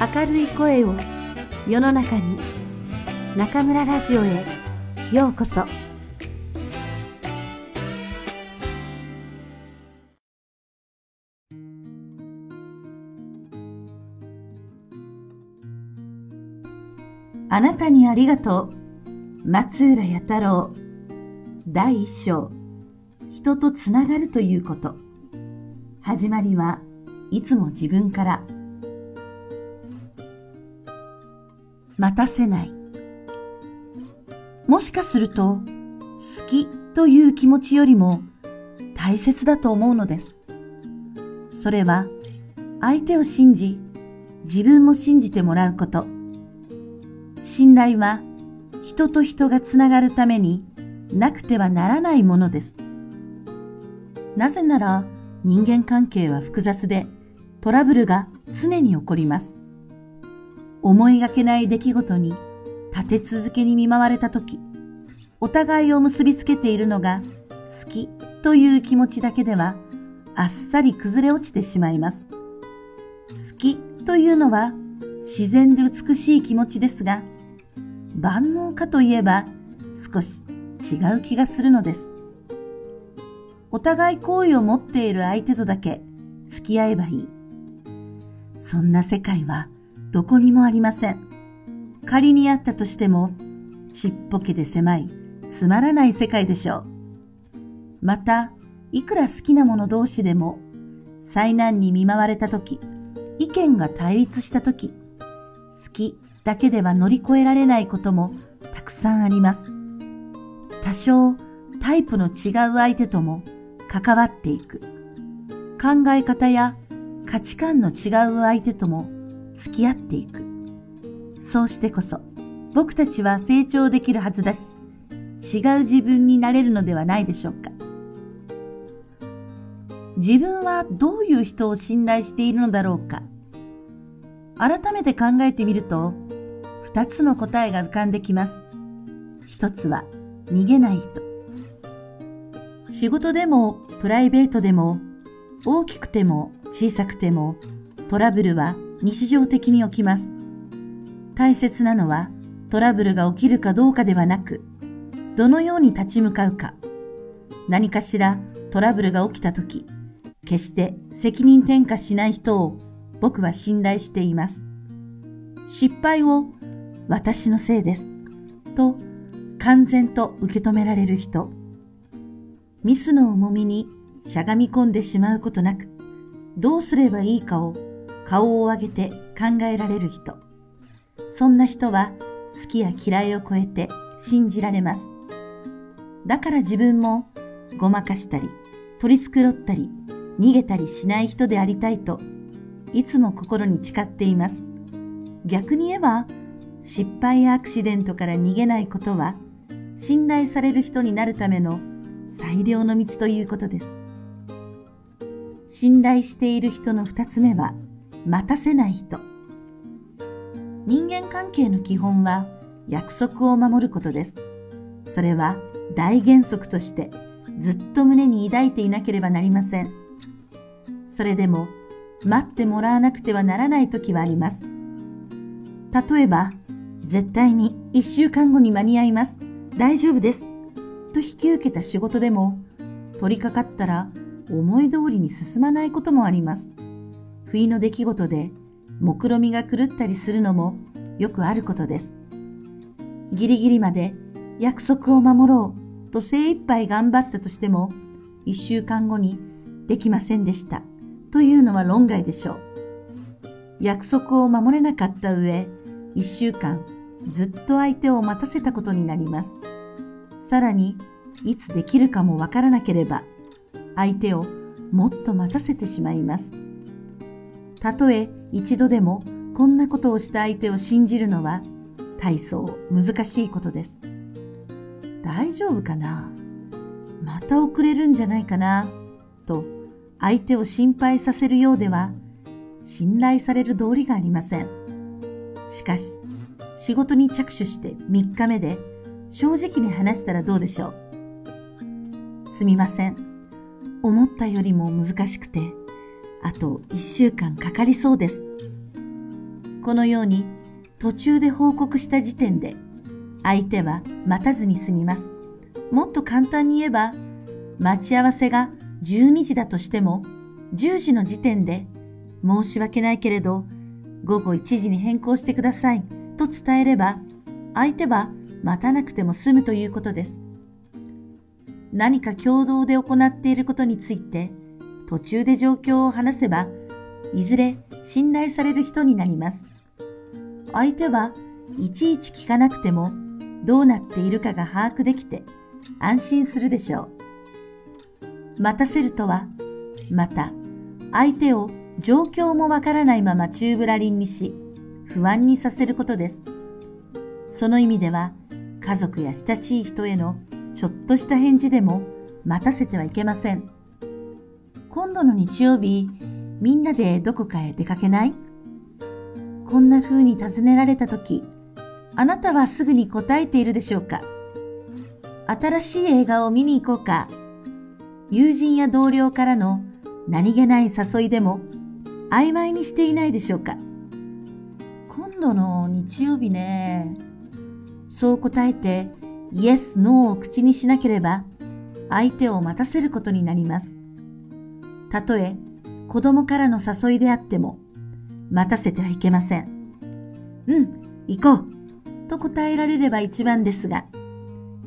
明るい声を世の中に中村ラジオへようこそ。あなたにありがとう。松浦弥太郎。第一章。人とつながるということ。始まりはいつも自分から。待たせない。もしかすると、好きという気持ちよりも大切だと思うのです。それは、相手を信じ、自分も信じてもらうこと。信頼は、人と人がつながるためになくてはならないものです。なぜなら、人間関係は複雑で、トラブルが常に起こります。思いがけない出来事に立て続けに見舞われたとき、お互いを結びつけているのが好きという気持ちだけではあっさり崩れ落ちてしまいます。好きというのは自然で美しい気持ちですが、万能かといえば少し違う気がするのです。お互い好意を持っている相手とだけ付き合えばいい。そんな世界はどこにもありません。仮にあったとしても、ちっぽけで狭い、つまらない世界でしょう。また、いくら好きな者同士でも、災難に見舞われたとき、意見が対立したとき、好きだけでは乗り越えられないこともたくさんあります。多少タイプの違う相手とも関わっていく。考え方や価値観の違う相手とも付き合っていく。そうしてこそ、僕たちは成長できるはずだし、違う自分になれるのではないでしょうか。自分はどういう人を信頼しているのだろうか。改めて考えてみると、二つの答えが浮かんできます。一つは、逃げない人。仕事でもプライベートでも、大きくても小さくても、トラブルは日常的に起きます。大切なのはトラブルが起きるかどうかではなく、どのように立ち向かうか。何かしらトラブルが起きたとき、決して責任転嫁しない人を僕は信頼しています。失敗を私のせいですと完全と受け止められる人。ミスの重みにしゃがみ込んでしまうことなく、どうすればいいかを顔を上げて考えられる人。そんな人は好きや嫌いを超えて信じられます。だから自分もごまかしたり、取り繕ったり、逃げたりしない人でありたいと、いつも心に誓っています。逆に言えば、失敗やアクシデントから逃げないことは、信頼される人になるための最良の道ということです。信頼している人の二つ目は、待たせない人。人間関係の基本は約束を守ることです。それは大原則としてずっと胸に抱いていなければなりません。それでも待ってもらわなくてはならない時はあります。例えば、絶対に一週間後に間に合います。大丈夫です。と引き受けた仕事でも、取り掛かったら思い通りに進まないこともあります。不意の出来事で目論みが狂ったりするのもよくあることです。ギリギリまで約束を守ろうと精一杯頑張ったとしても、一週間後にできませんでしたというのは論外でしょう。約束を守れなかった上、一週間ずっと相手を待たせたことになります。さらに、いつできるかもわからなければ、相手をもっと待たせてしまいます。たとえ一度でもこんなことをした相手を信じるのは大層難しいことです。大丈夫かな？また遅れるんじゃないかな？と相手を心配させるようでは信頼される道理がありません。しかし仕事に着手して3日目で正直に話したらどうでしょう？すみません。思ったよりも難しくてあと一週間かかりそうです。このように途中で報告した時点で相手は待たずに済みます。もっと簡単に言えば待ち合わせが12時だとしても10時の時点で申し訳ないけれど午後1時に変更してくださいと伝えれば相手は待たなくても済むということです。何か共同で行っていることについて途中で状況を話せばいずれ信頼される人になります。相手はいちいち聞かなくてもどうなっているかが把握できて安心するでしょう。待たせるとは、また相手を状況もわからないまま宙ぶらりんにし、不安にさせることです。その意味では、家族や親しい人へのちょっとした返事でも待たせてはいけません。今度の日曜日、みんなでどこかへ出かけない？こんな風に尋ねられたとき、あなたはすぐに答えているでしょうか？新しい映画を見に行こうか？友人や同僚からの何気ない誘いでも曖昧にしていないでしょうか？今度の日曜日ね。そう答えて、イエス、ノーを口にしなければ、相手を待たせることになります。たとえ、子供からの誘いであっても、待たせてはいけません。うん、行こう、と答えられれば一番ですが、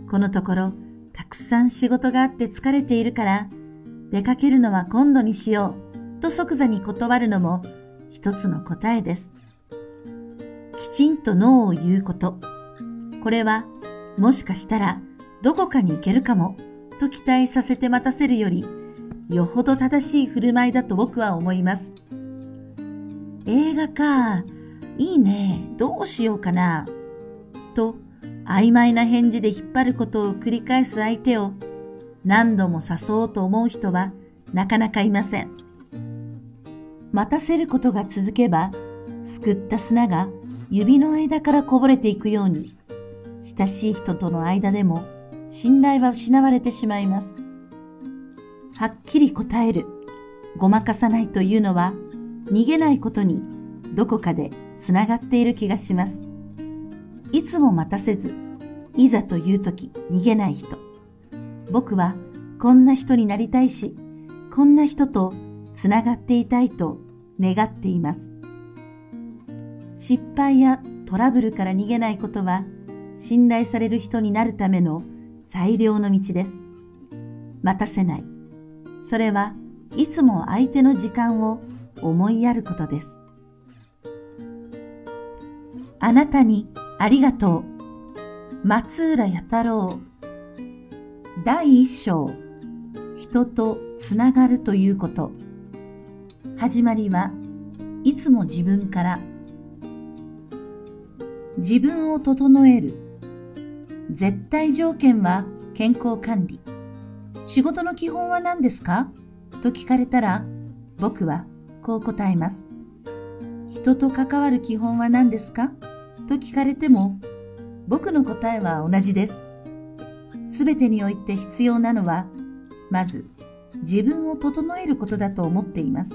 このところ、たくさん仕事があって疲れているから、出かけるのは今度にしよう、と即座に断るのも一つの答えです。きちんとノーを言うこと。これは、もしかしたら、どこかに行けるかも、と期待させて待たせるより、よほど正しい振る舞いだと僕は思います。映画か。いいね。どうしようかな。と、曖昧な返事で引っ張ることを繰り返す相手を何度も誘おうと思う人はなかなかいません。待たせることが続けば、すくった砂が指の間からこぼれていくように、親しい人との間でも信頼は失われてしまいます。はっきり答える、ごまかさないというのは逃げないことにどこかでつながっている気がします。いつも待たせず、いざという時逃げない人。僕はこんな人になりたいし、こんな人とつながっていたいと願っています。失敗やトラブルから逃げないことは信頼される人になるための最良の道です。待たせない。それはいつも相手の時間を思いやることです。あなたにありがとう。松浦弥太郎。第一章。人とつながるということ。始まりはいつも自分から。自分を整える。絶対条件は健康管理。仕事の基本は何ですか？と聞かれたら、僕はこう答えます。人と関わる基本は何ですか？と聞かれても、僕の答えは同じです。すべてにおいて必要なのは、まず自分を整えることだと思っています。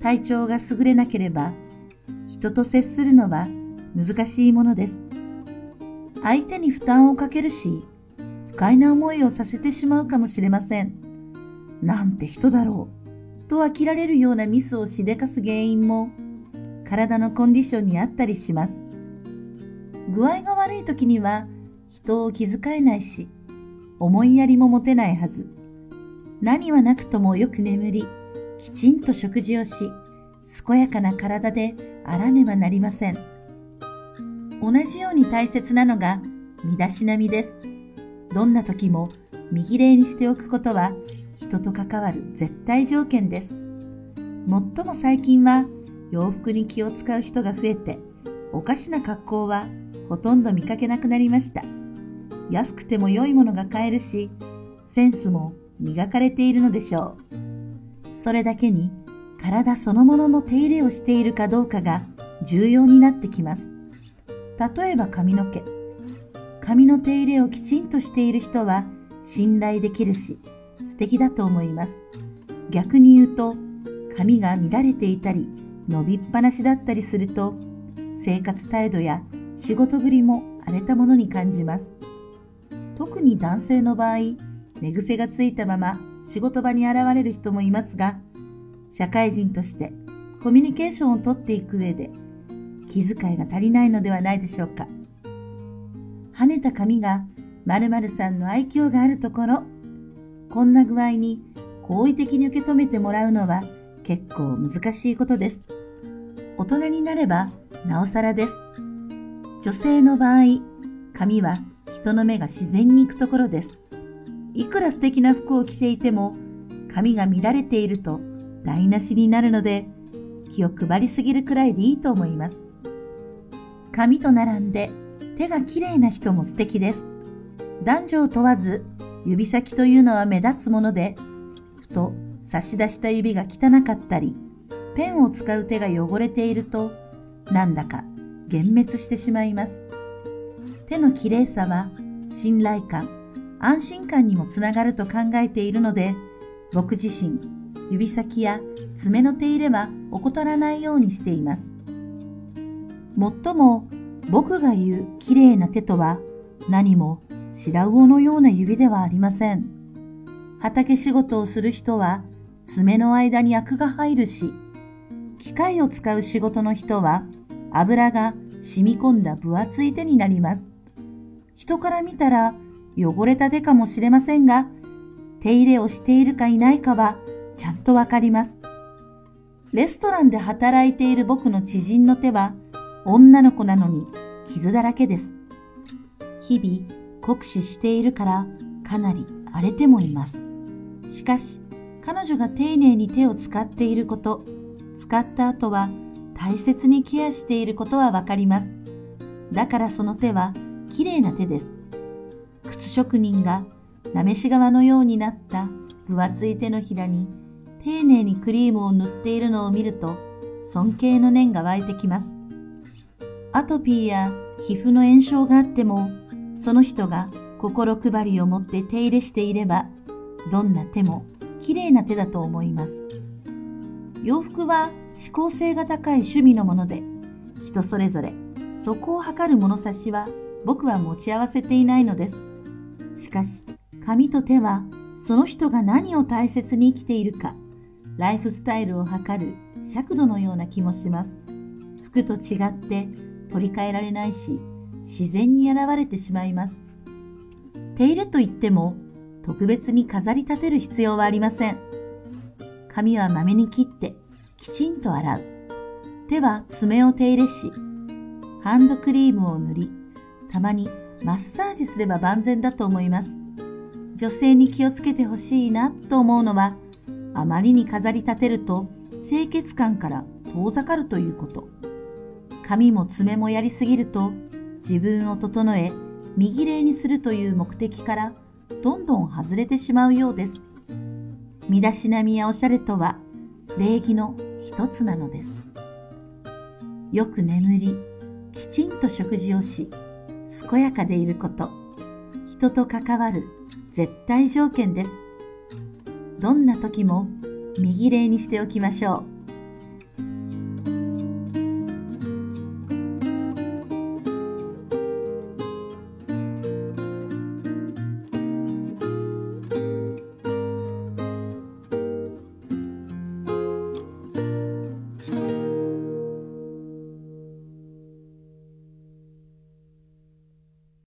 体調が優れなければ、人と接するのは難しいものです。相手に負担をかけるし、快な思いをさせてしまうかもしれません。なんて人だろう。と飽きられるようなミスをしでかす原因も体のコンディションにあったりします。具合が悪い時には人を気遣えないし、思いやりも持てないはず。何はなくともよく眠り、きちんと食事をし、健やかな体であらねばなりません。同じように大切なのが身だしなみです。どんな時も右礼にしておくことは人と関わる絶対条件です。最も最近は洋服に気を使う人が増えて、おかしな格好はほとんど見かけなくなりました。安くても良いものが買えるし、センスも磨かれているのでしょう。それだけに体そのものの手入れをしているかどうかが重要になってきます。例えば髪の毛。髪の手入れをきちんとしている人は信頼できるし、素敵だと思います。逆に言うと、髪が乱れていたり、伸びっぱなしだったりすると、生活態度や仕事ぶりも荒れたものに感じます。特に男性の場合、寝癖がついたまま仕事場に現れる人もいますが、社会人としてコミュニケーションをとっていく上で気遣いが足りないのではないでしょうか。跳ねた髪が〇〇さんの愛嬌があるところ、こんな具合に好意的に受け止めてもらうのは結構難しいことです。大人になればなおさらです。女性の場合、髪は人の目が自然に行くところです。いくら素敵な服を着ていても、髪が乱れていると台無しになるので、気を配りすぎるくらいでいいと思います。髪と並んで手が綺麗な人も素敵です。男女を問わず、指先というのは目立つもので、ふと差し出した指が汚かったり、ペンを使う手が汚れていると、なんだか幻滅してしまいます。手の綺麗さは信頼感、安心感にもつながると考えているので、僕自身、指先や爪の手入れは怠らないようにしています。もっとも、僕が言う綺麗な手とは、何も白魚のような指ではありません。畑仕事をする人は、爪の間にアクが入るし、機械を使う仕事の人は、油が染み込んだ分厚い手になります。人から見たら汚れた手かもしれませんが、手入れをしているかいないかはちゃんとわかります。レストランで働いている僕の知人の手は女の子なのに傷だらけです。日々酷使しているからかなり荒れてもいます。しかし彼女が丁寧に手を使っていること、使った後は大切にケアしていることはわかります。だからその手は綺麗な手です。靴職人がなめし革のようになった分厚い手のひらに丁寧にクリームを塗っているのを見ると尊敬の念が湧いてきます。アトピーや皮膚の炎症があってもその人が心配りを持って手入れしていればどんな手も綺麗な手だと思います。洋服は指向性が高い趣味のもので人それぞれそこを測る物差しは僕は持ち合わせていないのです。しかし、髪と手はその人が何を大切に生きているか、ライフスタイルを測る尺度のような気もします。服と違って取り替えられないし、自然に現れてしまいます。手入れといっても、特別に飾り立てる必要はありません。髪はまめに切って、きちんと洗う。手は爪を手入れし、ハンドクリームを塗り、たまにマッサージすれば万全だと思います。女性に気をつけてほしいなと思うのは、あまりに飾り立てると清潔感から遠ざかるということ。髪も爪もやりすぎると自分を整え右礼にするという目的からどんどん外れてしまうようです。身だしなみやおしゃれとは礼儀の一つなのです。よく眠り、きちんと食事をし、健やかでいること、人と関わる絶対条件です。どんな時も右礼にしておきましょう。